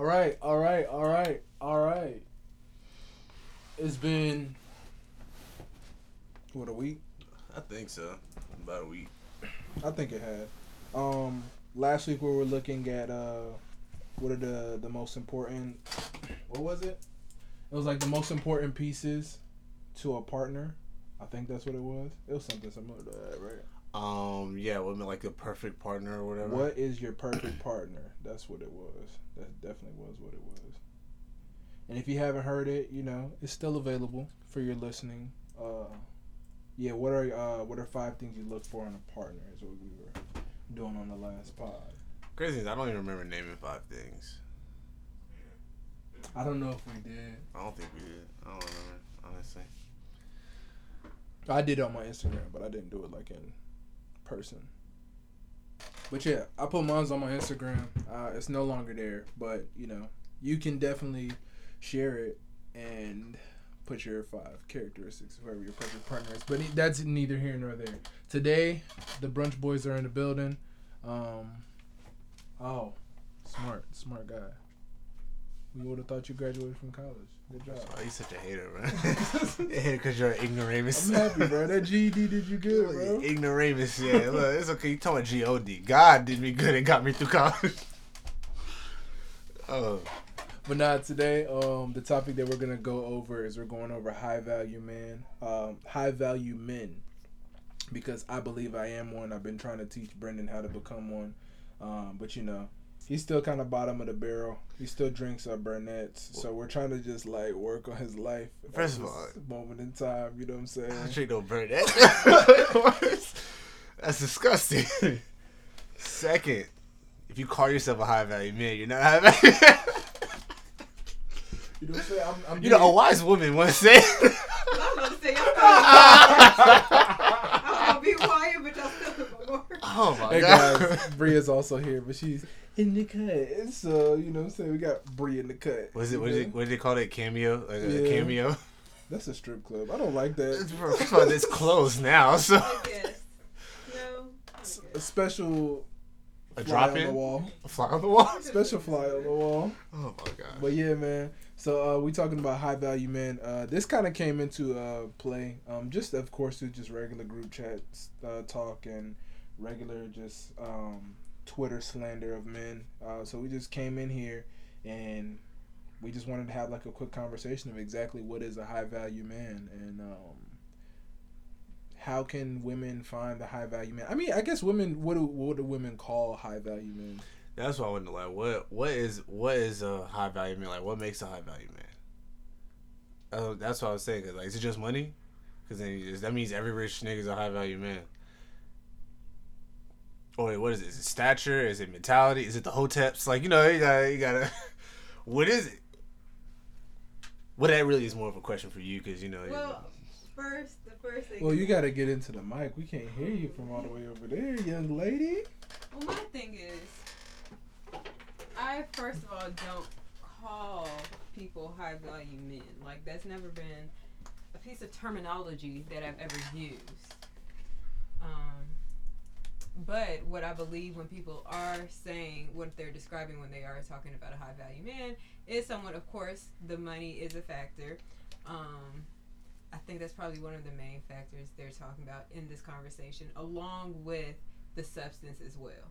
All right, all right, all right, all right. It's been what a week. I think so. About a week. I think it had. Um, last week we were looking at uh, what are the the most important? What was it? It was like the most important pieces to a partner. I think that's what it was. It was something similar to that, right? Um, yeah, women like a perfect partner or whatever. What is your perfect partner? That's what it was. That definitely was what it was. And if you haven't heard it, you know it's still available for your listening. Uh, yeah, what are uh, what are five things you look for in a partner? Is what we were doing on the last pod. Crazy is I don't even remember naming five things. I don't know if we did. I don't think we did. I don't remember, honestly. I did on my Instagram, but I didn't do it like in person. But yeah, I put mine on my Instagram. Uh, it's no longer there, but you know, you can definitely share it and put your five characteristics of your perfect partner is. But that's neither here nor there. Today, the brunch boys are in the building. Um, oh, smart, smart guy. We would have thought you graduated from college. Good job. Oh, you such a hater, man. hater because you're an ignoramus. I'm happy, bro. That GED did you good, bro. ignoramus, yeah. Look, it's okay. You talking about G-O-D. God did me good and got me through college. oh. But not today. Um, the topic that we're gonna go over is we're going over high value men, um, high value men, because I believe I am one. I've been trying to teach Brendan how to become one, um, but you know, he's still kind of bottom of the barrel. He still drinks uh, Burnett's, so we're trying to just like work on his life. First of all, moment in time, you know what I'm saying? I drink no Burnett. That's disgusting. Second, if you call yourself a high value man, you're not high value. You know what I'm saying? I'm, I'm you know, a wise woman once said. I'm about to say, I'm gonna be quiet, but y'all still more. Oh my Hey god. guys, Bria's also here, but she's in the cut. So you know what I'm saying? We got Bria in the cut. Was it you what know? did, what did they call it? Cameo? Like a cameo? That's a strip club. I don't like that. First of it's closed now, so No. A special a fly drop on the wall. a fly on the wall. Special fly on the wall. Oh my god. But yeah, man. So uh, we talking about high value men. Uh, this kind of came into uh, play. Um, just of course through just regular group chats, uh, talk, and regular just um, Twitter slander of men. Uh, so we just came in here and we just wanted to have like a quick conversation of exactly what is a high value man and um, how can women find the high value man. I mean, I guess women. What do what do women call high value men? That's why I wonder, like, what what is what is a high value man? Like, what makes a high value man? Uh, that's what I was saying. 'cause, like, is it just money? Because then just, that means every rich nigga is a high value man. Oh wait, what is it? Is it stature? Is it mentality? Is it the hoteps? Like, you know, you gotta, you gotta. what is it? Well, that really is more of a question for you because you know. Well, first, the first thing. Well, you got to get into the mic. We can't hear you from all the way over there, young lady. Well, my thing is, I first of all don't call people high value men. Like that's never been a piece of terminology that I've ever used. Um, but what I believe when people are saying what they're describing when they are talking about a high value man is someone, of course, the money is a factor. Um, I think that's probably one of the main factors they're talking about in this conversation, along with the substance as well.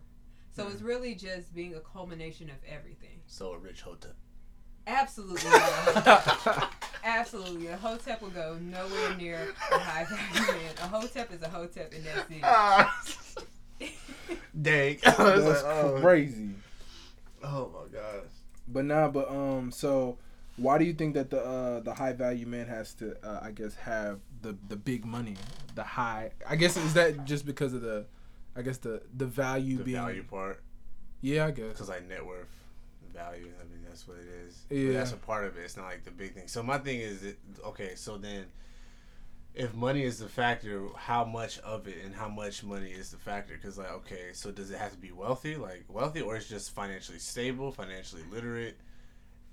So it's really just being a culmination of everything. So a rich hotep. Absolutely. Absolutely. A hotep will go nowhere near a high value man. A hotep is a hotep and that's it. Dang. That's like, oh. crazy. oh my gosh. But nah, but um, so why do you think that the uh the high value man has to uh, I guess have the the big money, the high? I guess is that just because of the, I guess the the value The being value part. yeah I guess Because like net worth, value. I mean, that's what it is. Yeah. But that's a part of it. It's not like the big thing. So my thing is, that, okay, so then, if money is the factor, how much of it and how much money is the factor? Because like, okay, so does it have to be wealthy, like wealthy, or is just financially stable, financially literate?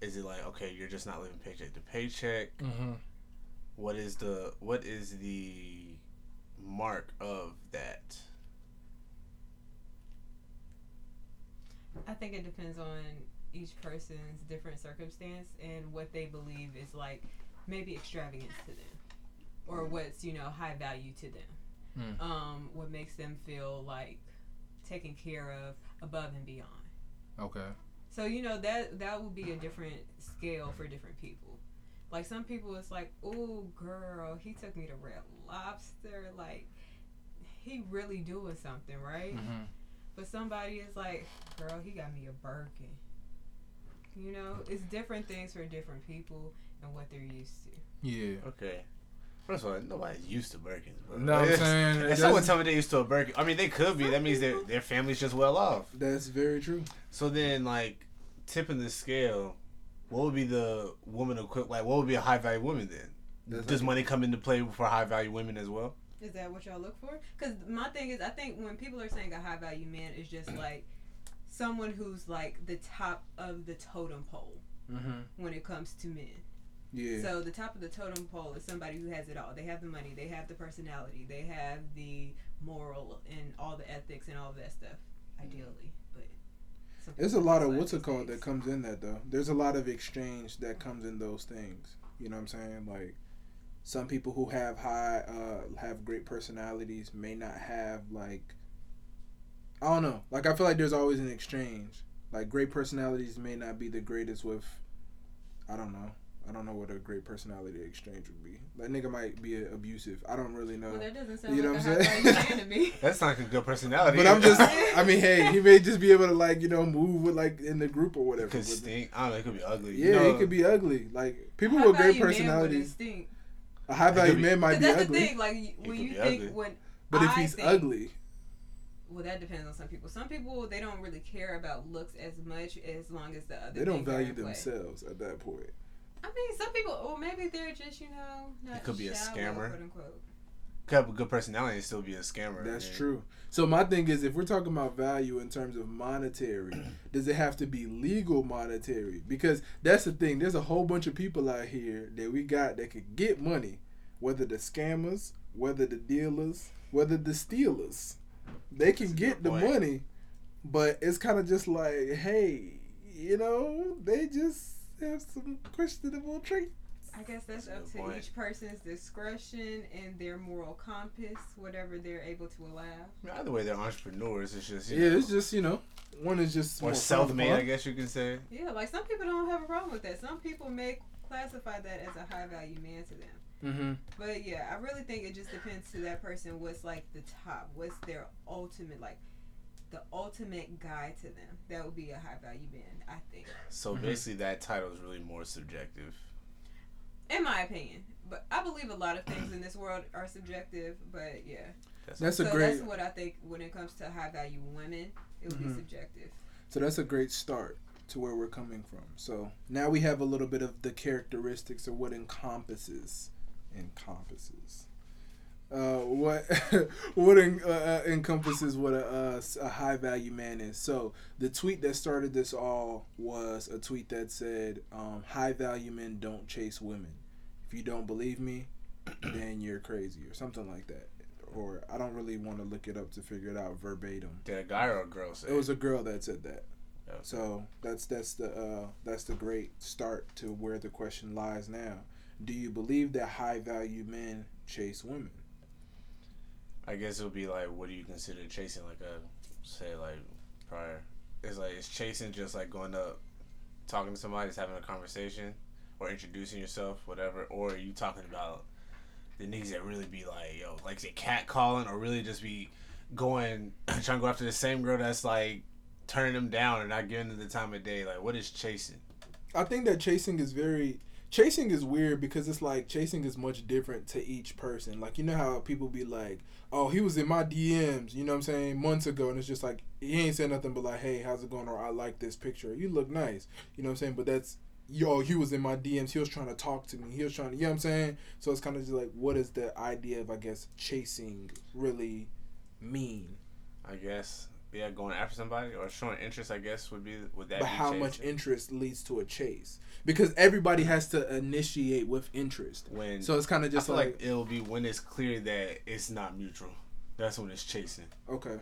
Is it like okay, you're just not living paycheck to paycheck? mm-hmm. What is the what is the mark of that? I think it depends on each person's different circumstance and what they believe is like maybe extravagance to them, or what's you know high value to them. Hmm. Um, what makes them feel like taken care of above and beyond. Okay. So you know that that will be a different scale for different people. Like some people, it's like, oh girl, he took me to Red Lobster. Like he really doing something, right? Mm-hmm. But somebody is like, girl, he got me a Birkin. You know, it's different things for different people and what they're used to. Yeah. Okay. First of all, nobody's used to Birkins, bro. No, I'm saying it If someone tell me they're used to a Birkin, I mean, they could be. That means their their family's just well off. That's very true. So then, like, tipping the scale, what would be the woman equivalent? Like, what would be a high value woman then? That's Does like- money come into play for high value women as well? Is that what y'all look for? Because my thing is, I think when people are saying a high value man, is just like someone who's like the top of the totem pole Mm-hmm. when it comes to men. Yeah. So the top of the totem pole is somebody who has it all. They have the money, they have the personality, they have the moral and all the ethics and all of that stuff. Ideally, but There's a lot of what's it called that comes in that though. There's a lot of exchange that comes in those things. You know what I'm saying? Like some people who have high uh have great personalities may not have like I don't know. Like I feel like there's always an exchange. Like great personalities may not be the greatest with I don't know. I don't know what a great personality exchange would be. That nigga might be abusive. I don't really know. Well, that doesn't sound You know like what I'm saying? value man to me. That's not a good personality. But I'm just I mean, hey, he may just be able to like, you know, move with like in the group or whatever. could stink. I don't know. It could be ugly. Yeah, you know, it could be ugly. Like people with great value man personalities, wouldn't stink. a high value It could be- man might But be that's ugly. the thing. Like when you be think ugly. when But if I he's think- ugly, well, that depends on some people. Some people they don't really care about looks as much as long as the other. they don't value themselves at that point. I mean, some people, or maybe they're just you know not It could be a scammer. quote unquote. could have a good personality and still be a scammer. That's Yeah. true. So my thing is, if we're talking about value in terms of monetary, does it have to be legal monetary? Because that's the thing. There's a whole bunch of people out here that we got that could get money, whether the scammers, whether the dealers, whether the stealers. They can That's get the point. money, but it's kind of just like, hey, you know, they just have some questionable traits. I guess that's, That's up to point. each person's discretion and their moral compass, whatever they're able to allow. I mean, either way, they're entrepreneurs. It's just you Yeah, know, it's just you know, one is just more self-made. frowned I guess you can say. Yeah, like some people don't have a problem with that. Some people may classify that as a high value man to them. Mm-hmm. But yeah, I really think it just depends to that person. What's like the top? What's their ultimate like? The ultimate guide to them. That would be a high value man, I think, So Mhm. basically, that title is really more subjective. in my opinion. But I believe a lot of things in this world are subjective. But yeah, That's, That's a so great. that's what I think when it comes to high value women. It would Mhm. be subjective. So that's a great start to where we're coming from. So now we have a little bit of the characteristics of what encompasses encompasses. Uh, what what en- uh, uh, encompasses what a, uh, a high value man is. So the tweet that started this all was a tweet that said, um, "High value men don't chase women. If you don't believe me, then you're crazy," or something like that. Or I don't really want to look it up to figure it out verbatim. Did a guy or a girl say? It was a girl that said that. Okay. So that's that's the uh, that's the great start to where the question lies now. Do you believe that high value men chase women? I guess it would be like, what do you consider chasing? Like a say like prior. It's like it's chasing just like going up, talking to somebody, just having a conversation, or introducing yourself, whatever. Or you talking about the niggas that really be like, yo, like say cat calling, or really just be going trying to go after the same girl that's like turning them down and not giving them the time of day. Like, what is chasing? I think that chasing is very chasing is weird because it's like chasing is much different to each person. Like you know how people be like, "Oh, he was in my DMs," you know what I'm saying, months ago, and it's just like he ain't said nothing but like, "Hey, how's it going?" or "I like this picture," you look nice, you know what I'm saying. But that's yo, he was in my DMs. He was trying to talk to me. He was trying to, you know what I'm saying. So it's kind of just like, what does the idea of I guess chasing really mean? I guess. Yeah, going after somebody or showing interest. I guess would be would that. but how much interest leads to a chase? Because everybody has to initiate with interest. when So it's kind of just like, like, it'll be when it's clear that it's not mutual. That's when it's chasing. okay,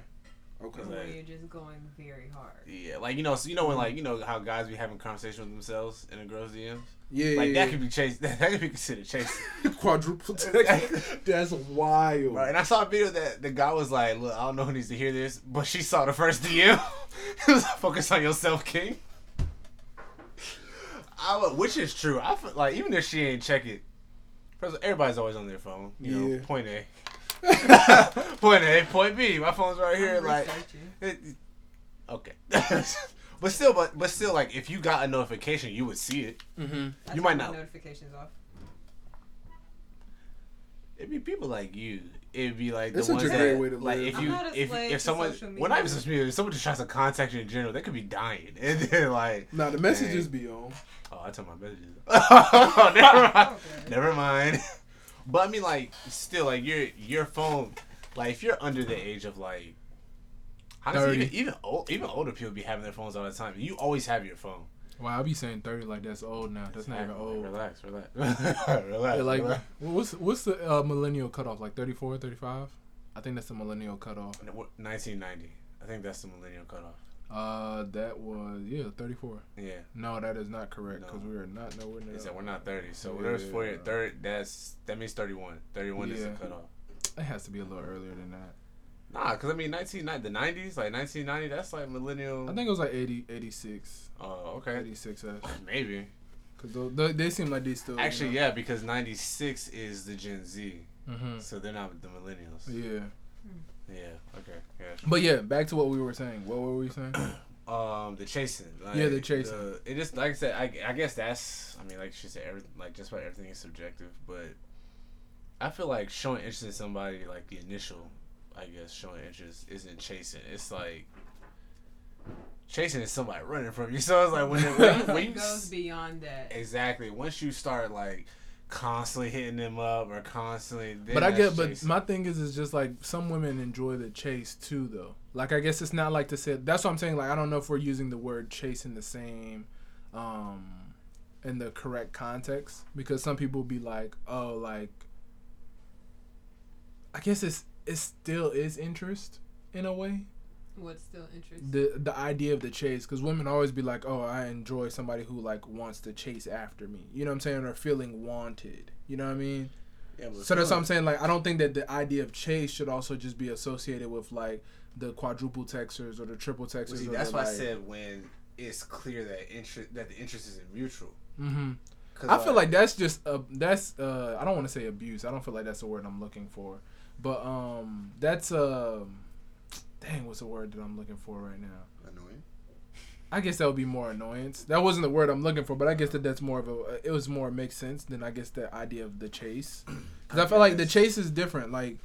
Okay. Like- where you're just going very hard. Yeah, like you know, so you know when like mm-hmm. you know how guys be having conversations with themselves in a girl's DMs. Yeah, Like yeah, that yeah. could be chased. That could be considered chasing. quadruple text. That's wild. Right, and I saw a video that the guy was like, "Look, I don't know who needs to hear this, but she saw the first DM. it was like, focus on yourself, King." I, would- which is true. I feel like even if she ain't check it, first, everybody's always on their phone. You know, Yeah. point A, point A, point B. My phone's right here. I'm Like, researching. it, okay, but still, but but still, like if you got a notification, you would see it. Mm-hmm. You might not- notifications off. It'd be people like you. It'd be like the It's such ones that, way to like live. if you if if someone social well not even social media if someone just tries to contact you in general they could be dying and then like Now the messages be on. oh I took my messages oh, never mind Okay. never mind but I mean like still like your your phone like if you're under the age of like honestly 30. even even, old, even older people be having their phones all the time you always have your phone Wow, I be saying thirty like that's old now. That's not even old. relax relax relax Yeah, like relax. what's what's the uh, millennial cutoff? Like 34, 35? I think that's the millennial cutoff. 1990 I think that's the millennial cutoff Uh, that was yeah, thirty four. yeah No, that is not correct because No. we are not nowhere near. He said that. we're not 30. So whatever's for you, Yeah. third, that's that means 31. 31 is the cutoff. It has to be a little earlier than that. Nah, because I mean, 1990, the 90s, like 1990, that's like millennial. I think it was like 80, 86, Oh, okay. 86 Maybe. Because they, they seem like they still. Actually, yeah, because 96 is the Gen Z. hmm So they're not the millennials. Yeah. Yeah, okay. Yeah. But yeah, back to what we were saying. What were we saying? Um, the chasing. Like, Yeah, the chasing. the- it just, like I said, I, I guess that's, I mean, like she said, every, like just about everything is subjective, but I feel like showing interest in somebody, like the initial, I guess, showing interest isn't chasing. It's like, chasing is somebody running from you. So it's like when, it, when, when it you goes beyond that. exactly once you start like constantly hitting them up or constantly. but I get. But my thing is, is just like some women enjoy the chase too, though. Like I guess it's not like to say. That's what I'm saying. Like I don't know if we're using the word chase in the same, um, in the correct context because some people be like, oh, like. I guess it's it still is interest in a way. What's still interesting? the the idea of the chase because women always be like oh i enjoy somebody who like wants to chase after me. You know what i'm saying? Or feeling wanted. You know what i mean? Yeah, but so that's what i'm saying like i don't think that the idea of chase should also just be associated with like the quadruple texters or the triple texters Well, see, that's the, why I said when it's clear that interest that the interest isn't mutual. hmm 'Cause, i feel like that's just uh that's uh i don't want to say abuse i don't feel like that's the word i'm looking for. But um that's um dang what's the word that i'm looking for right now annoying. I guess that would be more annoyance. That wasn't the word I'm looking for, but I guess that that's more of a. It was more makes sense than I guess the idea of the chase, because I, feel like the chase is different. Like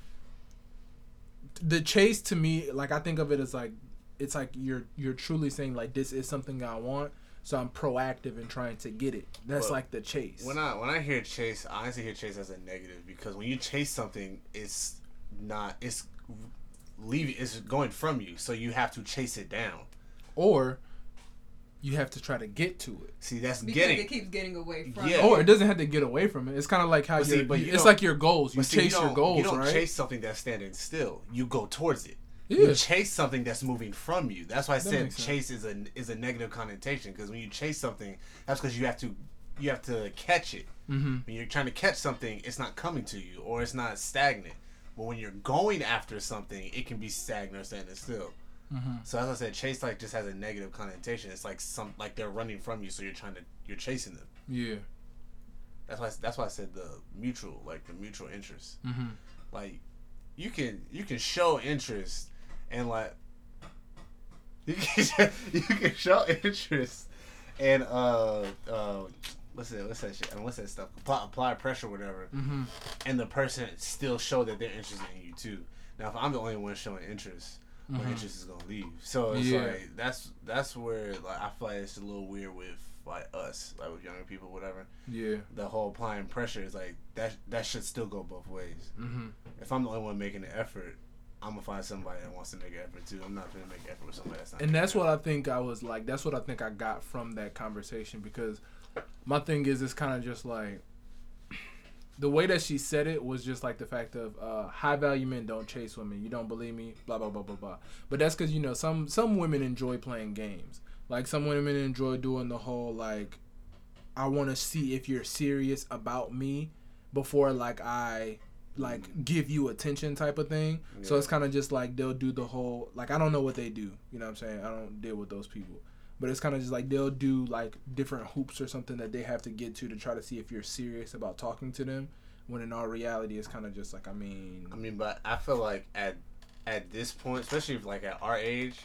the chase to me, like I think of it as like it's like you're you're truly saying like this is something I want, so I'm proactive in trying to get it. That's But like the chase. When I when I hear chase, I honestly hear chase as a negative because when you chase something, it's not it's leaving it's going from you, so you have to chase it down. or you have to try to get to it. See, that's Because getting. it keeps getting away from. Yeah. you. Or it doesn't have to get away from it. It's kind of like how But see, you're. but you it's like your goals. You but see, chase don't- your goals, You don't right? chase something that's standing still. You go towards it. yeah. You chase something that's moving from you. That's why I That said makes sense. chase is a is a negative connotation because when you chase something, that's because you have to you have to catch it. mm-hmm. When you're trying to catch something, it's not coming to you or it's not stagnant. But when you're going after something, it can be stagnant or standing still. Mm-hmm. So as I said, chase like just has a negative connotation. It's like some like they're running from you, so you're trying to you're chasing them. Yeah. That's why that's why I said the mutual like the mutual interest. Mm-hmm. Like you can you can show interest and like you can you can show interest and uh uh what's that what's that shit I mean, what's that stuff apply, apply pressure or whatever Mm-hmm. and the person still show that they're interested in you too. Now if I'm the only one showing interest, my Mhm. interest is gonna leave. So it's Yeah. like that's that's where like I feel like it's a little weird with like us, like with younger people, whatever. Yeah. The whole applying pressure is like that that should still go both ways. Mm-hmm. If I'm the only one making the effort, I'm gonna find somebody that wants to make an effort too. I'm not gonna make effort with somebody that's not. And that's effort. what I think I was like. That's what I think I got from that conversation because my thing is, it's kind of just like the way that she said it was just like the fact of uh, high value men don't chase women. You don't believe me? Blah blah blah blah blah. But that's because you know some some women enjoy playing games. Like some women enjoy doing the whole like, I want to see if you're serious about me before like I like give you attention type of thing. So it's kind of just like they'll do the whole like I don't know what they do. You know what I'm saying? I don't deal with those people. But it's kind of just like they'll do like different hoops or something that they have to get to to try to see if you're serious about talking to them. When in all reality, it's kind of just like I mean, I mean, but I feel like at at this point, especially if, like at our age,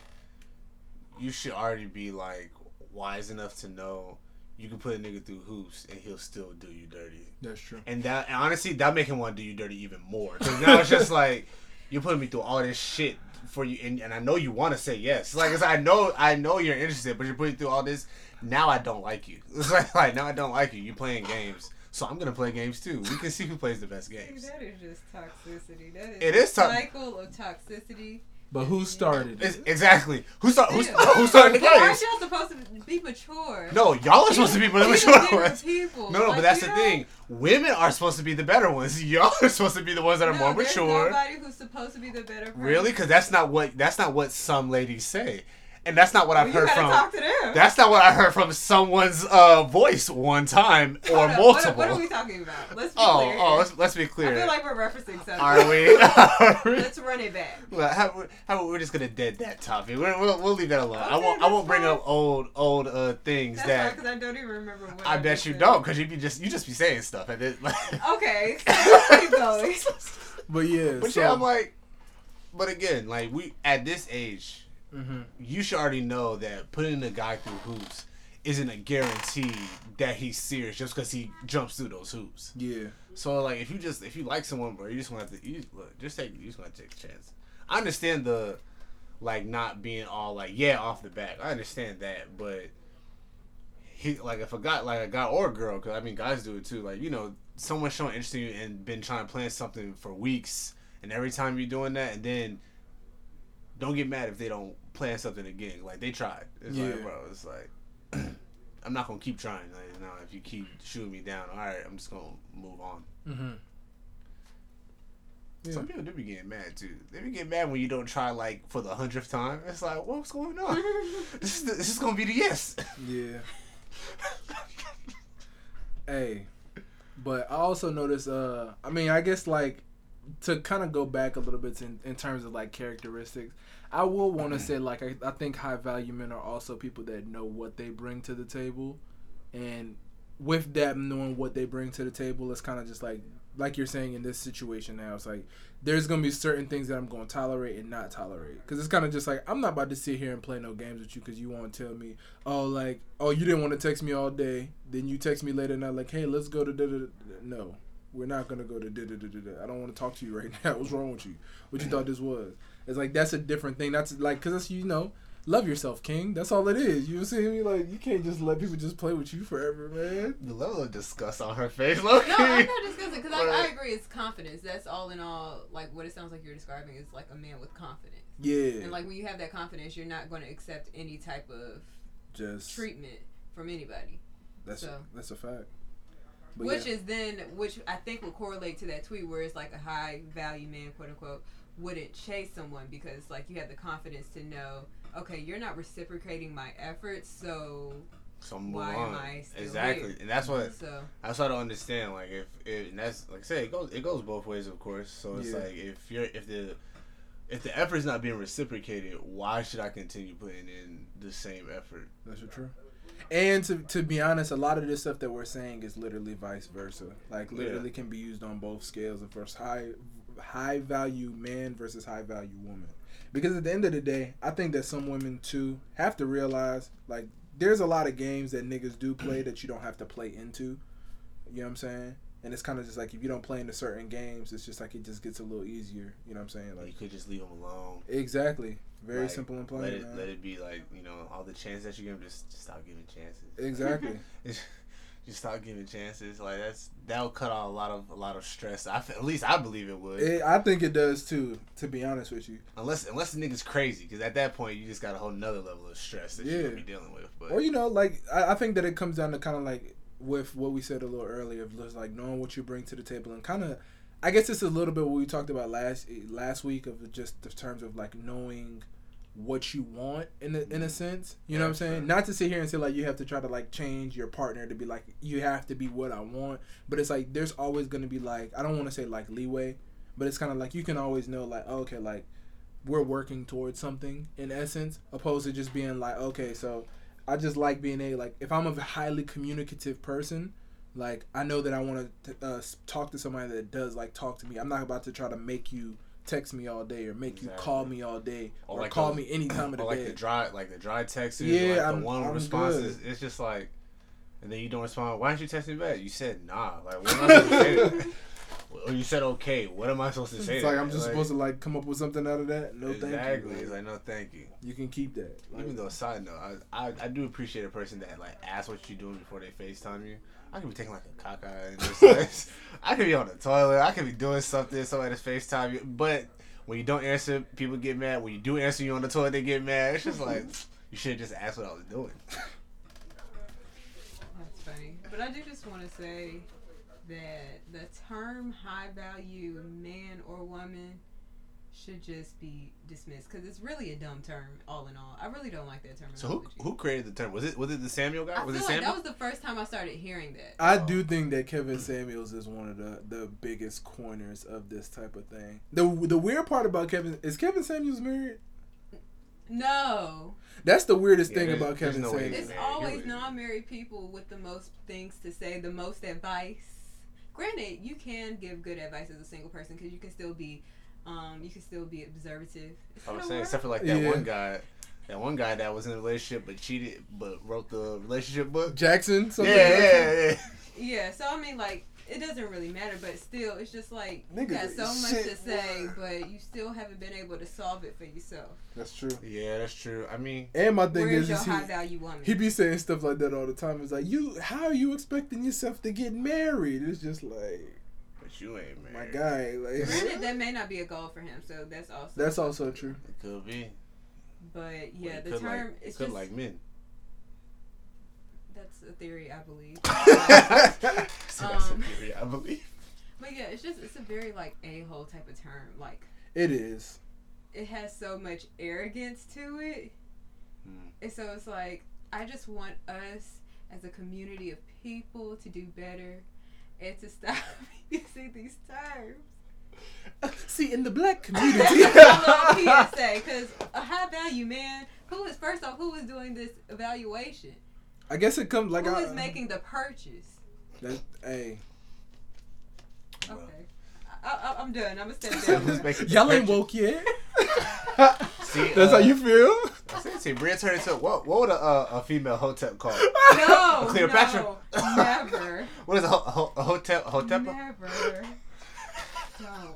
you should already be like wise enough to know you can put a nigga through hoops and he'll still do you dirty. that's true. And that and honestly, that make him want to do you dirty even more. Because now it's just like you're putting me through all this shit for you, and, and I know you want to say yes. Like it's, I know, I know you're interested, but you're putting through all this. Now I don't like you. It's like, like now I don't like you. You playing games, so I'm gonna play games too. We can see who plays the best See, games. that is just toxicity. That is It a is to- cycle of toxicity. But who started it? exactly. Who start? Who's, Ew. who started the But Aren't y'all supposed to be mature? No, y'all are supposed to be the mature ones. People. No, no, Like, but that's the know? thing. Women are supposed to be the better ones. Y'all are supposed to be the ones that are no, more mature. Nobody who's supposed to be the better. Person. Really? Because that's not what that's not what some ladies say, and that's not what Well, I've heard from. talk to them. That's not what I heard from someone's uh, voice one time or Hold multiple. What, what are we talking about? Let's be oh, clear. oh, let's, let's be I clear. feel like we're referencing something. Are we? Are we? Let's run it back. Well, how, how we're just gonna dead that topic. We're, we'll, we'll leave that alone. I won't. I won't bring fine. up old old uh, things That's that because I don't even remember what. I bet you said. don't, because you be just you just be saying stuff and it. Okay, so let's keep going. But yeah, But so, yeah, I'm like, but again, like we at this age, hmm you should already know that putting a guy through hoops isn't a guarantee that he's serious just because he jumps through those hoops. yeah, So like, if you just if you like someone, bro, you just want to you look, just take you just want to take a chance. I understand the like not being all like yeah off the back. I understand that, but he like if a guy like a guy or a girl, because I mean guys do it too. Like you know, someone showing interest in you and been trying to plan something for weeks, and every time you're doing that, and then don't get mad if they don't plan something again. Like they tried. It's Yeah. like bro, it's like. I'm not gonna keep trying. Like, now, if you keep shooting me down, all right, I'm just gonna move on. hmm Yeah. Some people do be getting mad too. They be getting mad when you don't try like for the hundredth time. It's like, what's going on? this is the, this is gonna be the yes. yeah. Hey, but I also noticed. Uh, I mean, I guess like to kind of go back a little bit in, in terms of like characteristics. I will want to say like I, I think high value men are also people that know what they bring to the table, and with that knowing what they bring to the table, it's kind of just like like you're saying in this situation now. It's like there's gonna be certain things that I'm gonna tolerate and not tolerate. Because it's kind of just like I'm not about to sit here and play no games with you because you want to tell me oh like oh you didn't want to text me all day then you text me later and I'm like hey let's go to da da no we're not gonna go to da da da da I don't want to talk to you right now. What's wrong with you? What you thought this was? It's like that's a different thing. That's like because that's you know love yourself king that's all it is you see me like you can't just let people just play with you forever man The level of disgust on her face, look. No, I'm not discussing because I, I agree. It's confidence. That's all in all. Like what it sounds like you're describing is like a man with confidence. yeah And like when you have that confidence, you're not going to accept any type of just treatment from anybody. that's so. that's a fact But which yeah. is then, which I think would correlate to that tweet where it's like a high value man, quote unquote, wouldn't chase someone because like you have the confidence to know, okay, you're not reciprocating my efforts, so So move Why on. am I still exactly, here? and that's what so that's what I don't understand. Like if, if and that's like I say it goes it goes both ways, of course. So it's Yeah. like if you're if the if the effort's not being reciprocated, why should I continue putting in the same effort? That's for true. And to, to be honest, a lot of this stuff that we're saying is literally vice versa. Like literally can be used on both scales of versus high high value man versus high value woman. Because at the end of the day, I think that some women too have to realize like there's a lot of games that niggas do play that you don't have to play into. You know what I'm saying? And it's kind of just like if you don't play into certain games, it's just like it just gets a little easier. You know what I'm saying? Like you could just leave them alone. exactly, very Like, simple and plain. Let it man. let it be like you know all the chances that you give, just, just stop giving chances. Exactly. just stop giving chances. Like that's that'll cut out a lot of a lot of stress. I at least I believe it would. It, I think it does too. To be honest with you, unless unless the nigga's crazy, because at that point you just got a whole nother level of stress that you're gonna be dealing with. But or you know, like I, I think that it comes down to kind of like with what we said a little earlier, of just like knowing what you bring to the table and kind of, I guess it's a little bit what we talked about last eh, last week of just the terms of like knowing what you want in a, in a sense. You know what I'm saying? Not to sit here and say like you have to try to like change your partner to be like you have to be what I want, but it's like there's always gonna be like I don't want to say like leeway, but it's kind of like you can always know like oh, okay like we're working towards something in essence, opposed to just being like okay so I just like being a like if I'm a highly communicative person. Like I know that I want to uh, talk to somebody that does like talk to me. I'm not about to try to make you text me all day or make you call me all day Or or, like call those- me any time of the Or like day. the dry, like the dry texts, Yeah, like I'm- the one I'm responses. good. It's just like, and then you don't respond. Why didn't you text me back? You said nah. Like what am I supposed to say? Or you said okay. What am I supposed to say? It's like? I'm just supposed to like come up with something out of that. No, exactly. thank you. It's like no, thank you. you can keep that. Like, Even though, side note, I, I I do appreciate a person that like asks what you're doing before they Facetime you. I could be taking like a caca and just like, I could be on the toilet. I could be doing something. Somebody Facetime you, but when you don't answer, people get mad. When you do answer you on the toilet, they get mad. It's just like you should have just asked what I was doing. That's funny. But I do just want to say that the term high value man or woman should just be dismissed because it's really a dumb term, all in all. I really don't like that term. So who who created the term? Was it was it the Samuel guy? I Was feel it like Samuel? that was the first time I started hearing that. I Oh. do think that Kevin Samuels is one of the, the biggest corners of this type of thing. The the weird part about Kevin is Kevin Samuels married. No. That's the weirdest Yeah, thing about Kevin no Samuels. It's always non-married people with the most things to say, the most advice. Granted, you can give good advice as a single person because you can still be, um, you can still be observative. I was saying, word? except for like that Yeah. one guy, that one guy that was in a relationship but cheated, but wrote the relationship book. Jackson. Yeah, something like that? yeah, yeah. Yeah, so I mean, like, it doesn't really matter, but still, it's just like you got so much to say, boy. but you still haven't been able to solve it for yourself. That's true. Yeah, that's true. I mean, And my thing is, your is high he, value woman? he be saying stuff like that all the time. It's like you, how are you expecting yourself to get married? It's just like but you ain't my guy. Like Granted, that may not be a goal for him, so that's also. that's also true. It could be. But yeah, Well, the could term like, it's could just like men. that's a theory, I believe. so that's Um, a theory, I believe. But yeah, it's just it's a very like a hole type of term. Like it is. it has so much arrogance to it, Mm. and so it's like I just want us as a community of people to do better and to stop using these terms. See, in the black community, a PSA, because a high value man, who is first off, who is doing this evaluation? I guess it comes like Who I, is making the purchase? That, hey, Okay, I, I, I'm done. I'm gonna step down. y'all ain't woke yet. See, That's uh, how you feel. I said, see, Bria turned into what? What would a, uh, a female hotep call? No, Cleopatra? no, never, What is a, ho- a, ho- a hotep? Hotep? never. Don't.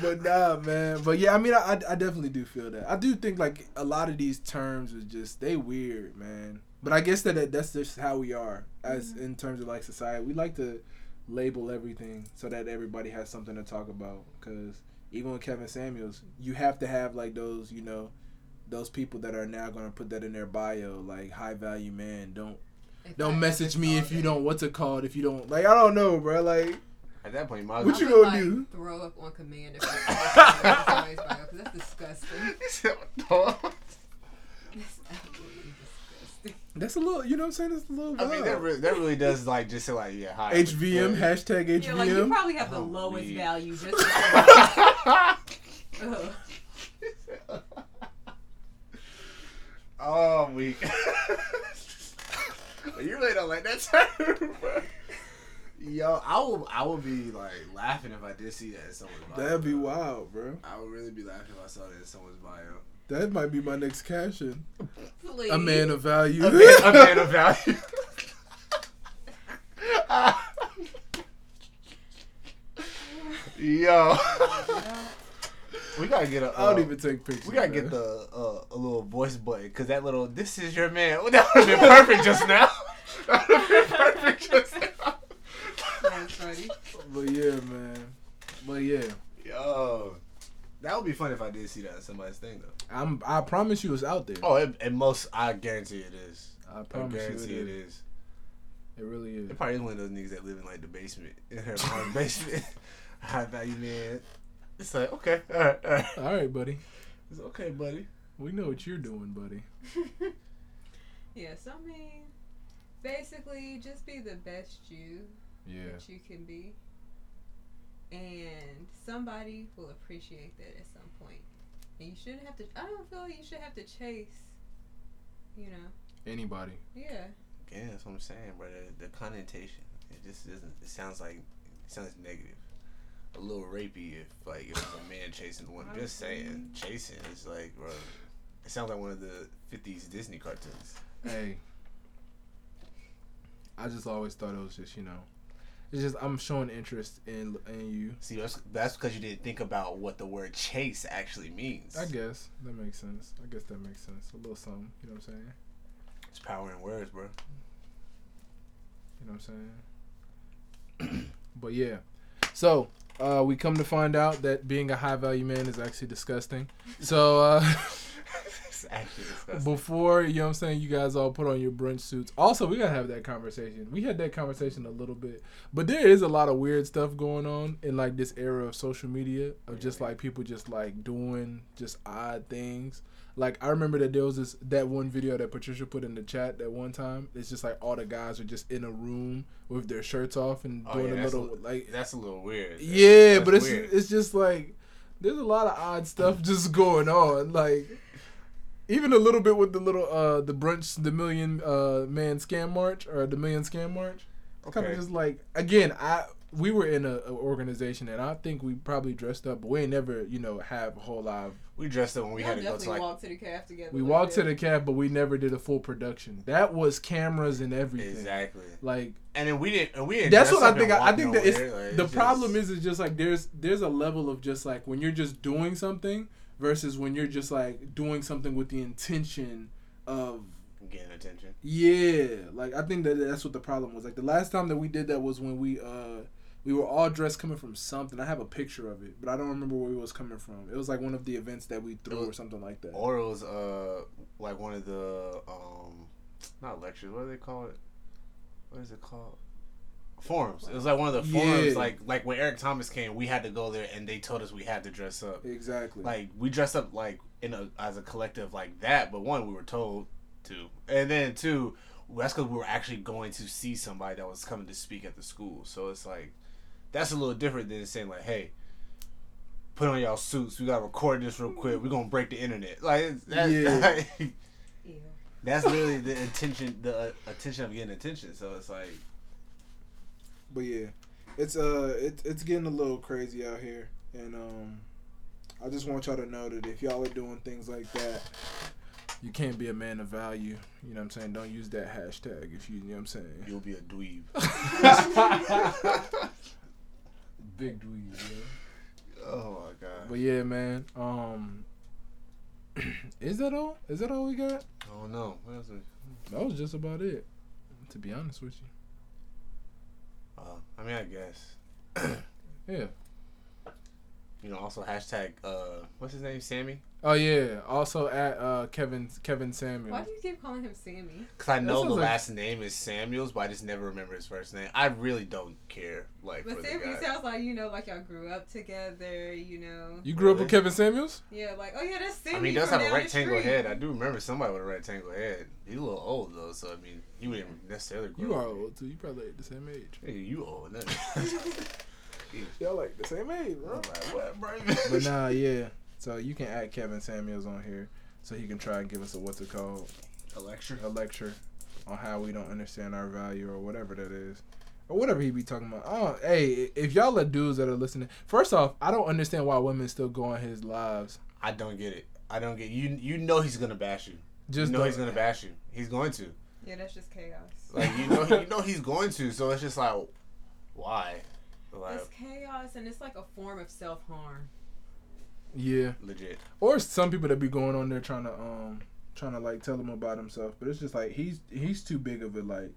But nah, man. But yeah, I mean, I, I definitely do feel that. I do think like a lot of these terms is just they weird, man. But I guess that that- that's just how we are as in terms of like society. We like to label everything so that everybody has something to talk about. Because even with Kevin Samuels, you have to have like those, you know, those people that are now gonna put that in their bio, like high value man. Don't If don't I message me if you that, don't what's it called if you don't like I don't know, bro. Like At that point, you might as What you gonna like, do? Throw up on command if I somebody's bio, 'cause that's disgusting. That's absolutely disgusting. that's a little, you know what I'm saying? That's a little. I mean, that really, that really does like just say like yeah, hi. HVM hashtag HVM. Yeah, like you probably have the lowest weed. value just. because- Ugh. oh, weak. you really don't like that term, bro. Yo, I will, I would be like laughing if I did see that in someone's bio. That'd be bro. wild, bro. I would really be laughing if I saw that in someone's bio. That might be my next caption. Please. A man of value. A man, a man of value. Yo, we gotta get a. I don't uh, even take pictures. We gotta man. get the uh, a little voice button because that little "This is your man" oh, that would have been perfect just now. That would have been perfect just now. That's funny. But yeah, man. But yeah, Yo, that would be fun if I did see that in somebody's thing though. I'm. I promise you, it's out there. Oh, it, and most I guarantee it is. I I promise you, guarantee it it is. is. It really is. It probably is one of those niggas that live in like the basement, in her apartment basement. High value man. It's like okay, all right, all right. All right, buddy. It's okay, buddy. We know what you're doing, buddy. yeah, so I mean, basically, just be the best you Yeah. that you can be, and somebody will appreciate that at some point. And you shouldn't have to. I don't feel like you should have to chase. You know. Anybody. Yeah. Yeah, that's what I'm saying, bro. The, the connotation, it just doesn't. It sounds like it sounds negative. A little rapey if like if it's a man chasing one. Just saying, chasing is like, bro. It sounds like one of the '50s Disney cartoons. Hey. I just always thought it was just, you know, it's just I'm showing interest in in you. See, that's that's because you didn't think about what the word chase actually means. I guess that makes sense. I guess that makes sense. A little something, you know what I'm saying? It's power in words, bro. You know what I'm saying? but yeah. So, uh, we come to find out that being a high value man is actually disgusting. So, uh, it's actually disgusting. before, you know what I'm saying, you guys all put on your brunch suits. Also, we got to have that conversation. We had that conversation a little bit. But there is a lot of weird stuff going on in like this era of social media of just like people just like doing just odd things. Like I remember that there was this that one video that Patricia put in the chat that one time. It's just like all the guys are just in a room with their shirts off and Oh, doing yeah, a little a- like That's a little weird. yeah, That's but it's weird. it's just like there's a lot of odd stuff just going on. Like even a little bit with the little uh the brunch the million uh man scam march or the million scam march. It's kind of just like again I we were in a, a organization and I think we probably dressed up, but we ain't never you know have a whole lot. Of, We dressed up when we Y'all had to go to like. walked to the calf together. we like walked to the cab, but we never did a full production. That was cameras and everything. Exactly. Like And then we didn't. And we didn't. that's dress what I think. I, I think that it's nowhere, like, the it's problem is is just like there's there's a level of just like when you're just doing something versus when you're just like doing something with the intention of getting attention. yeah. Like I think that that's what the problem was. Like the last time that we did that was when we uh we were all dressed coming from something. I have a picture of it, but I don't remember where it was coming from. It was like one of the events that we threw was- or something like that. Or it was uh like one of the um not lectures. What do they call it? What is it called? Forums. It was like one of the forums. Yeah. Like like when Eric Thomas came, we had to go there, and they told us we had to dress up. Exactly. Like we dressed up like in a as a collective like that. But one, we were told to, and then two, that's because we were actually going to see somebody that was coming to speak at the school. So it's like that's a little different than saying like, hey. Put on y'all suits. We gotta record this real quick. We're gonna break the internet. Like it's- that, Yeah. like, that's literally the intention, the uh, attention of getting attention. So it's like, But yeah, it's uh, it, it's getting a little crazy out here, and um, I just want y'all to know that if y'all are doing things like that, you can't be a man of value. You know what I'm saying? Don't use that hashtag if you, you know what I'm saying. you'll be a dweeb. Big dweeb, yeah. oh my god. But yeah, man. Um, is that all? Is that all we got? I don't know. What else? That was just about it. To be honest with you. Uh, I mean, I guess. Yeah. You know, also hashtag. Uh, what's his name? Sammy. Oh yeah. Also at uh Kevin Kevin Samuel. Why do you keep calling him Sammy? Cause I know the like- last name is Samuels, but I just never remember his first name. I really don't care. Like But Sammy sounds like you know, like y'all grew up together. You know. You grew up with Kevin Samuels? Yeah, like oh yeah, that's Sammy. I mean, he does have a down the rectangle head. I do remember somebody with a rectangle head. He's a little old though, so I mean, he wouldn't necessarily. Grow you are old too. You probably like the same age. Hey, you old. That- Y'all like the same age, I'm like, what, bro? But nah, yeah. So you can add Kevin Samuels on here, so he can try and give us a what's it called a lecture. a lecture on how we don't understand our value or whatever that is. Or whatever he be talking about. Oh, hey, if y'all are dudes that are listening, first off, I don't understand why women still go on his lives. I don't get it. I don't get you. You know he's gonna bash you. Just you know he's gonna bash you. He's going to. Yeah, that's just chaos. Like you know, you know he's going to. So it's just like, why? Like it's chaos and it's like a form of self harm. Yeah. legit. Or some people that be going on there trying to um trying to like tell him about himself, but it's just like he's he's too big of a like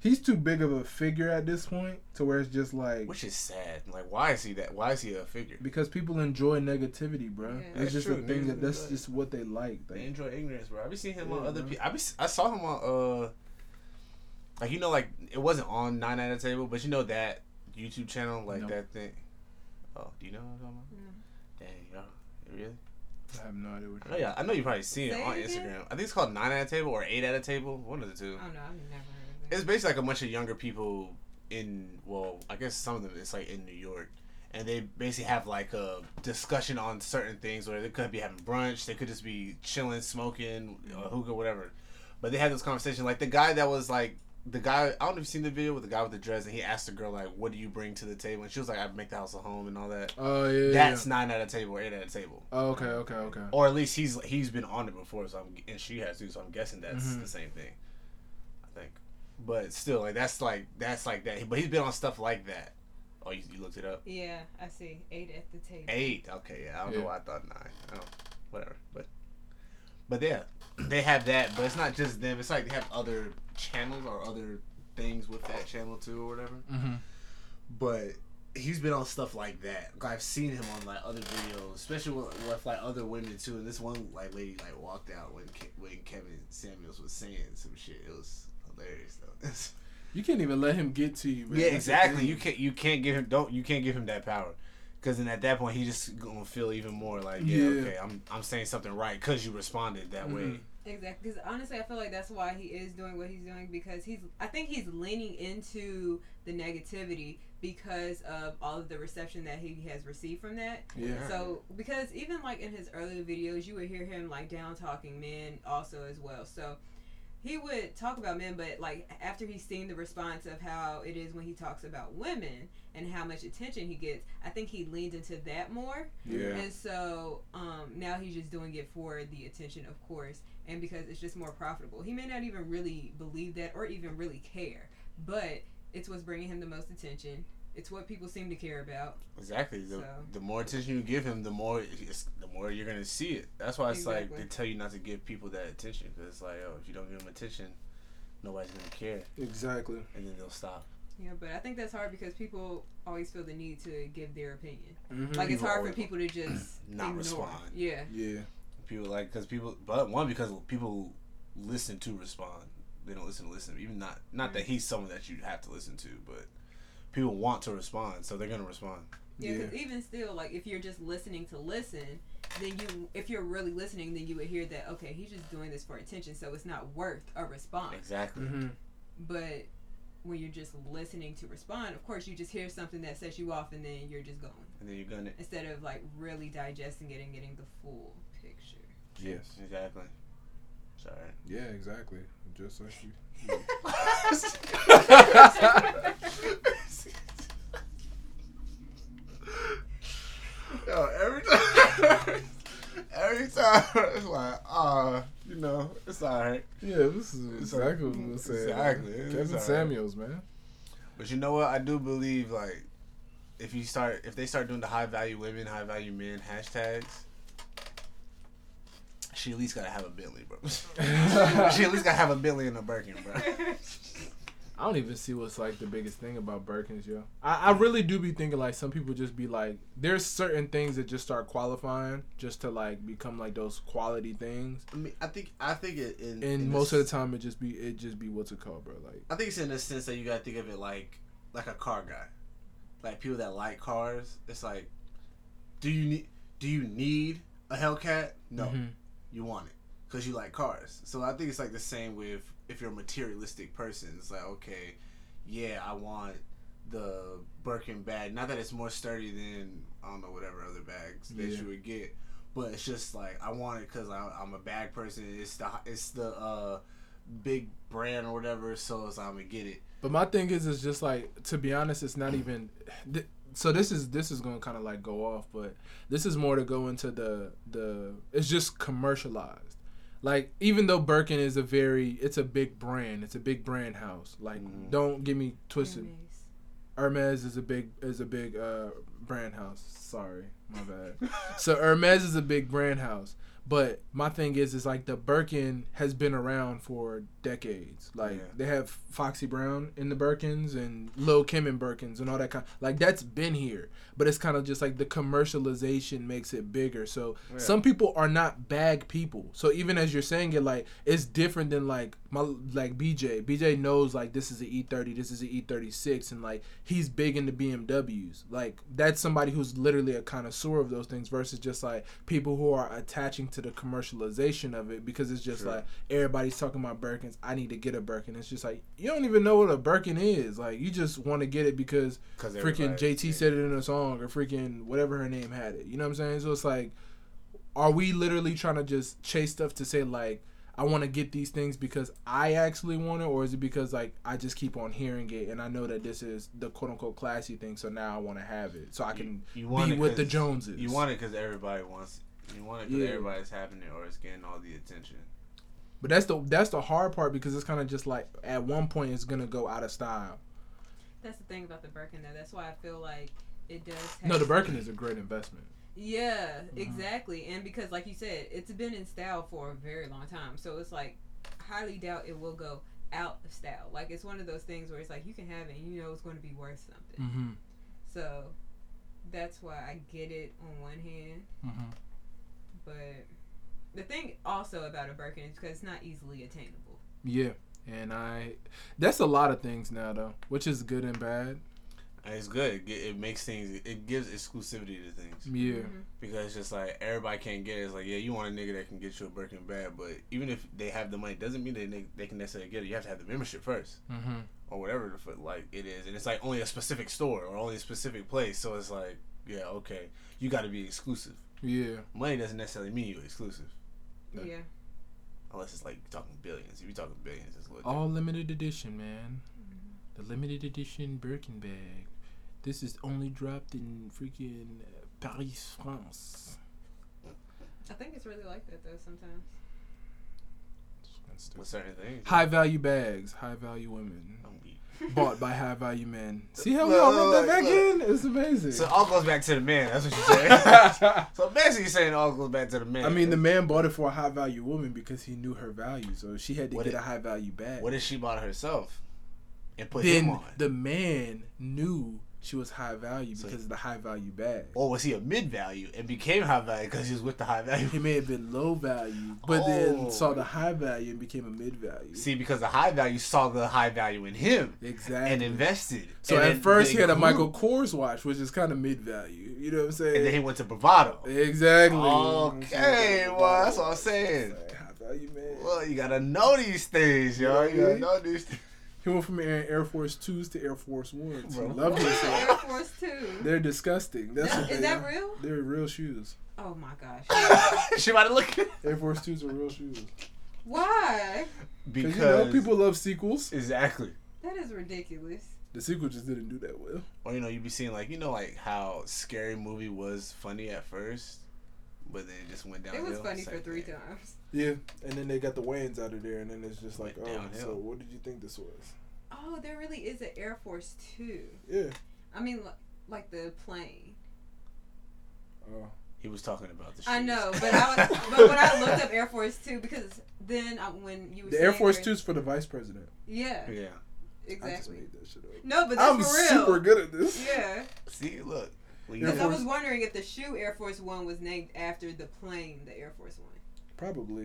he's too big of a figure at this point to where it's just like Which is sad. Like why is he that? Why is he a figure? because people enjoy negativity, bro. Yeah. It's That's just true. a thing that that's enjoy it. just what they like. They Like, enjoy ignorance, bro. I be seeing him on other people. I be I saw him on uh Like you know, like it wasn't on Nine at a Table, but you know that YouTube channel, like No. that thing. Oh, do you know what I'm talking about? No. Dang, really? I have no idea what. I know, yeah, I know you probably seen it on it again? Instagram. I think it's called Nine at a Table or Eight at a Table, one of the two. Oh no, I've never heard of that. It's basically like a bunch of younger people in well, I guess some of them it's like in New York. And they basically have like a discussion on certain things where they could be having brunch, they could just be chilling, smoking, uh, hookah, whatever. But they had this conversation. Like the guy that was like the guy I don't know if you've seen the video with the guy with the dress and he asked the girl like, What do you bring to the table? And she was like, I make the house a home and all that. Oh yeah. That's yeah. nine at a table or eight at a table. Oh, okay. Okay. Okay. Or at least he's he's been on it before, so I'm and she has too, so I'm guessing that's Mhm. the same thing. I think, but still, like that's like that's like that. But he's been on stuff like that. Oh, you, you looked it up. Yeah, I see. Eight at the table. Eight. Okay, yeah. I don't Yeah. know why I thought nine. Oh, whatever. But but yeah, they have that. But it's not just them. It's like they have other channels or other things with that channel too, or whatever. Mm-hmm. But he's been on stuff like that. Like, I've seen him on like other videos, especially with, with like other women too. And this one like lady like walked out when Ke- when Kevin Samuels was saying some shit. It was hilarious though. You can't even let him get to you. Man. yeah, That's exactly. You can't you can't give him don't you can't give him that power. Cause then at that point he just gonna feel even more like yeah, Yeah. okay I'm I'm saying something right because you responded that way. Exactly. Because honestly, I feel like that's why he is doing what he's doing because he's. I think he's leaning into the negativity because of all of the reception that he has received from that. Yeah. So because even like in his earlier videos, you would hear him like down talking men also as well. So he would talk about men, but like after he's seen the response of how it is when he talks about women and how much attention he gets, I think he leaned into that more. Yeah. And so um, now he's just doing it for the attention, of course, and because it's just more profitable. He may not even really believe that or even really care, but it's what's bringing him the most attention. It's what people seem to care about. Exactly. The, So- the more attention you give him, the more it's, the more you're gonna see it. That's why it's like they tell you not to give people that attention because it's like, oh, if you don't give them attention, nobody's gonna care, Exactly. and then they'll stop. Yeah, but I think that's hard because people always feel the need to give their opinion. Mm-hmm. Like it's People hard for people to just not ignore. respond. Yeah. yeah. People like because people, but one because people listen to respond. They don't listen to listen. Even not not that he's someone that you have to listen to, but people want to respond, so they're gonna respond. Yeah, Yeah. 'cause even still, like if you're just listening to listen, then you, if you're really listening, then you would hear that okay, he's just doing this for attention, so it's not worth a response. Exactly. Mm-hmm. But when you're just listening to respond, of course, you just hear something that sets you off, and then you're just going And then you're gonna instead of like really digesting it and getting the full picture. Yes. exactly. Sorry. Yeah. Exactly. Just like you. Yo, every time, every time, it's like, ah, you know, it's alright. Yeah. This is It's exactly like- what we were saying. exactly, it's Kevin alright. Samuels, man. But you know what? I do believe like, if you start, if they start doing the high value women, high value men hashtags, she at least gotta have a Bentley, bro. she at least gotta have a Bentley and a Birkin, bro. I don't even see what's like the biggest thing about Birkins, yo. I, I really do be thinking like some people just be like, there's certain things that just start qualifying just to like become like those quality things, I mean, I think, I think it in, and in most this- of the time it just be it just be what's it called, bro? Like, I think it's in the sense that you gotta think of it like like a car guy, like people that like cars. It's like, do you need do you need a Hellcat? No, mhm. You want it because you like cars. So I think it's like the same with if you're a materialistic person. It's like okay, yeah, I want the Birkin bag. Not that it's more sturdy than I don't know whatever other bags that Yeah. you would get, but it's just like I want it because I'm a bag person. It's the it's the uh big brand or whatever, so it's I'm gonna get it. But my thing is, is just like to be honest, it's not even. th- So this is this is gonna kind of like go off, but this is more to go into the the. It's just commercialized. Like even though Birkin is a very, it's a big brand. It's a big brand house. Like Mhm. don't get me twisted. Hermes. Hermes is a big is a big uh, brand house. Sorry, my bad. so Hermes is a big brand house. But my thing is, is like the Birkin has been around for decades. Like Yeah. they have Foxy Brown in the Birkins and Lil Kim in Birkins and all that kind. Like that's been here, but it's kind of just like the commercialization makes it bigger. So Yeah. some people are not bag people. So even as you're saying it, like it's different than like my like BJ. BJ knows like this is an E30, this is an E36, and like he's big into BMWs. Like that's somebody who's literally a connoisseur of those things versus just like people who are attaching to the commercialization of it because it's just Sure. like everybody's talking about Birkins. I need to get a Birkin. It's just like you don't even know what a Birkin is. Like you just want to get it because freaking JT said it in a song or freaking whatever her name had it. You know what I'm saying? So it's like, are we literally trying to just chase stuff to say like, I want to get these things because I actually want it, or is it because like I just keep on hearing it and I know that this is the quote unquote classy thing, so now I want to have it so I can you want be with the Joneses. You want it because everybody wants. You want it because Yeah. everybody's having it or it's getting all the attention. But that's the that's the hard part because it's kind of just like at one point it's gonna go out of style. That's the thing about the Birkin, though. That's why I feel like it does. Have No, the Birkin is a great investment. Yeah, Mhm. exactly. And because, like you said, it's been in style for a very long time. So it's like, highly doubt it will go out of style. Like, it's one of those things where it's like, you can have it and you know it's going to be worth something. Mm-hmm. So that's why I get it on one hand. Mm-hmm. But the thing also about a Birkin is because it's not easily attainable. Yeah, and I that's a lot of things now though, which is good and bad. It's good. It, it makes things. It gives exclusivity to things Yeah. Mhm. because it's just like everybody can't get it. It's like yeah, you want a nigga that can get you a Birkin bag, but even if they have the money, doesn't mean that they, they can necessarily get it. You have to have the membership first. Mm-hmm. or whatever the fuck like it is, and it's like only a specific store or only a specific place. So it's like, yeah, okay, you got to be exclusive. Yeah. Money doesn't necessarily mean you're exclusive, Yeah. Yeah. unless it's like talking billions. If you're talking billions, it's a little. All limited edition, man. The limited edition Birkin bag. This is only dropped in freaking uh, Paris, France. I think it's really like that, though, sometimes. with certain things. High value bags, high value women. I'm weak. Bought by high value men. See how we Look, all rub that back look. in? It's amazing. So all goes back to the man. That's what you're saying. so basically, you're saying all goes back to the man. I mean, the man bought it for a high value woman because he knew her value. So she had to What get if- a high value bag. what if she bought it herself and put him on? the man knew she was high value So- because of the high value bag. or was he a mid value and became high value because he was with the high value? He may have been low value, but Oh. then saw the high value and became a mid value. See, because the high value saw the high value in him exactly. and invested. so And at first he had a. Michael Kors watch, which is kind of mid value. You know what I'm saying? and then he went to Movado. exactly. Okay, well, that's what I'm saying. High value man. Well, you gotta know these things, yo. You gotta know these things. He went from Air Force Twos to Air Force Ones. He Bro. loved What's the himself. Air Force Two? They're disgusting. That's That- what is they that are. real? They're real shoes. Oh my gosh. she might to look at Air Force Twos are real shoes. Why? Because because you know people love sequels. exactly. That is ridiculous. The sequel just didn't do that well. Or you know, you'd be seeing like you know like how scary movie was funny at first, but then it just went down. It was funny for three times. Yeah, and then they got the Wayans out of there, and then it's just like, oh, downhill. so what did you think this was? Oh, there really is an Air Force Two. Yeah. I mean, li- like the plane. Oh. He was talking about the. I know, but I was, but when I looked up Air Force Two, because then I, when you were The Air Force where- is for the vice president. yeah, Yeah. I just exactly. made that shit up. No, but that's I'm for real. super good at this. Yeah, See, look. Because I was wondering if the shoe Air Force One was named after the plane, the Air Force One. Probably.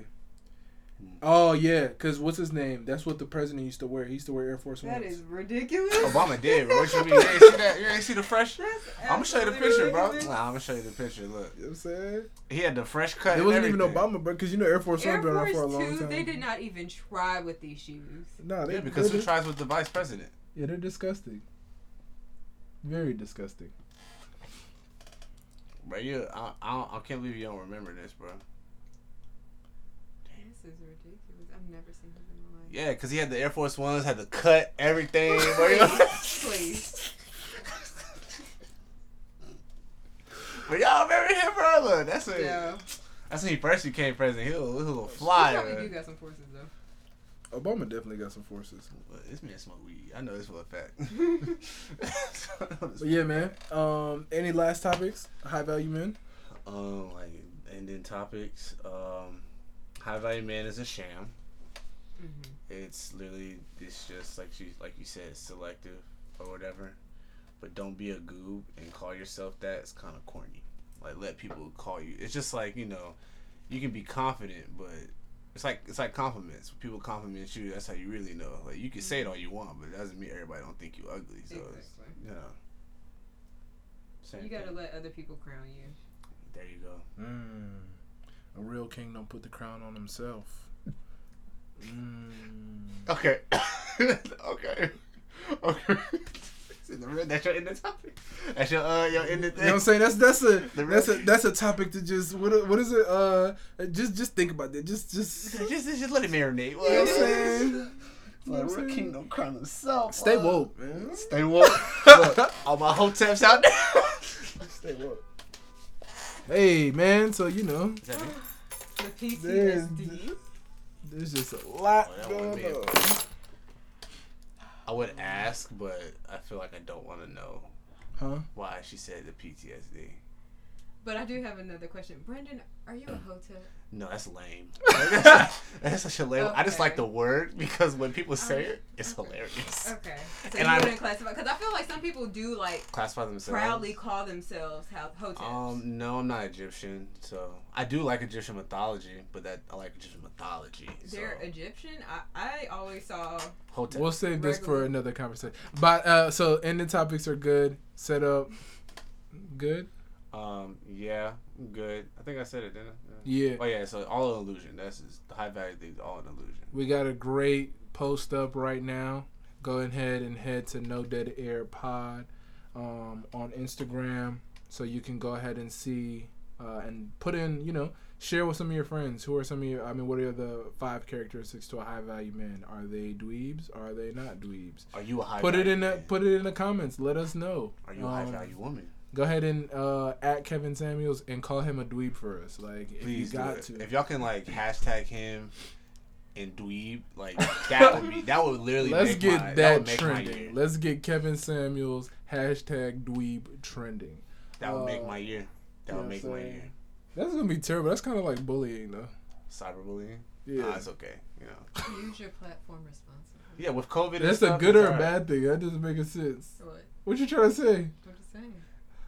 Hmm. Oh yeah, cause what's his name? That's what the president used to wear. He used to wear Air Force Ones. That is ridiculous. Obama did, bro. What you mean? You ain't see that? You ain't see the fresh? That's I'm gonna show you the absolutely picture, bro. Nah, I'm gonna show you the picture. Look, You know what I'm saying? he had the fresh cut. It wasn't even. Obama, bro, because you know Air Force Air One been around for a long Two, time. they did not even try with these shoes. Nah, they, Yeah, because they're, who tries with the vice president? yeah, they're disgusting. Very disgusting. Bro, you, I, I, I can't believe you don't remember this, bro. This is ridiculous. I've never seen this in my life. Yeah, because he had the Air Force Ones, had to cut, everything. Please, please. But y'all remember him, bro? Look, that's it. Yeah. That's when he first became president. He was, he was a little He flyer. probably do got some forces though. Obama definitely got some forces. But This man smoke weed. I know this for a fact. But yeah, man. Um, any last topics? High value men. Um, like ending topics. Um, high value man is a sham. Mhm. It's literally it's just like you like you said, selective or whatever. But don't be a goob and call yourself that. It's kind of corny. Like let people call you. It's just like you know, you can be confident, but It's like it's like compliments. When people compliment you, that's how you really know. Like you can say it all you want, but it doesn't mean everybody don't think you ugly. So it's, Exactly. you know. Same You gotta thing. let other people crown you. There you go. Mm. A real king don't put the crown on himself. Mm. Okay. okay. Okay. That's your ending topic. That's your uh your ending You know what I'm saying? That's that's a that's a that's a topic to just what what is it? Uh, just just think about that. Just just just, just let it marinate. know what I'm saying? You know Like, what I'm real? Kingdom Crown himself. Stay uh, woke, man. Stay woke. Look, all my hoteps out there. Stay woke. Hey man, so you know, Is that me? The There's- PTSD. there's just a lot Oh, going on. I would ask, but I feel like I don't want to know Huh? why she said the PTSD. But I do have another question. Brendan, are you a hotep? No, that's lame. that's such a lame. I just like the word because when people say it, it's okay. hilarious. Okay. So And you I- wouldn't classify because I feel like some people do like Classify themselves. proudly call themselves ho- hoteps. Um, no, I'm not Egyptian, so I do like Egyptian mythology, but that I like Egyptian mythology. They're Egyptian. I, I always saw. Hotep. We'll save this for another conversation. But uh, so ending topics are good. Set up, good. Um, yeah, good. I think I said it, didn't I? Yeah. Oh yeah, so all an illusion. That's just, the high value thing. All an illusion. We got a great post up right now. Go ahead and head to No Dead Air Pod um, on Instagram, so you can go ahead and see uh, and put in, you know, share with some of your friends. Who are some of your? I mean, what are the five characteristics to a high value man? Are they dweebs? Are they not dweebs? Are you a high? Put it in the man? put it in the comments. Let us know. Are you a high Um, value woman? Go ahead and uh, at Kevin Samuels and call him a dweeb for us. Like, if Please you got it. to. If y'all can like hashtag him and dweeb, like that would be that would literally Let's make get my, that, would make my trending. Let's get Kevin Samuels hashtag dweeb trending. That would make Uh, my year. That would know make my year. That's gonna be terrible. That's kind of like bullying, though. Cyberbullying. Yeah, Nah, it's okay. You know. Use your platform responsibly. Yeah, with COVID. and that's a good or a alright. bad thing. That doesn't make a sense. What? What you trying to say? What you saying?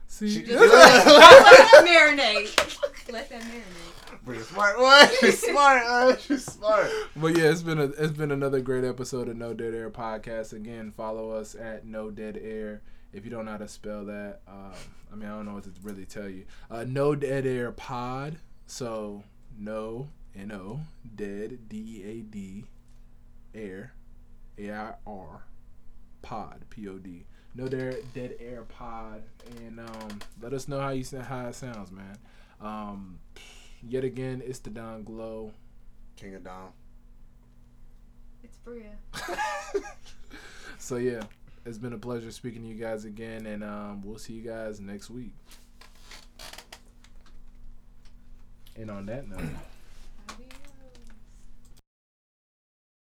See, She- Just let, let that marinate. Let that marinate. Pretty smart one. She's smart. Uh, she's smart. but yeah, it's been a it's been another great episode of No Dead Air podcast. Again, follow us at No Dead Air. If you don't know how to spell that, um, I mean I don't know what to really tell you. Uh, no Dead Air Pod. So no N O Dead D E A D Air A I R Pod P O D. No Dead Dead Air Pod, and um, let us know how you sa- how it sounds, man. Um, yet again, it's the Don Glow. King of Dom. It's Bria. So yeah, it's been a pleasure speaking to you guys again, and um, we'll see you guys next week. And on that note.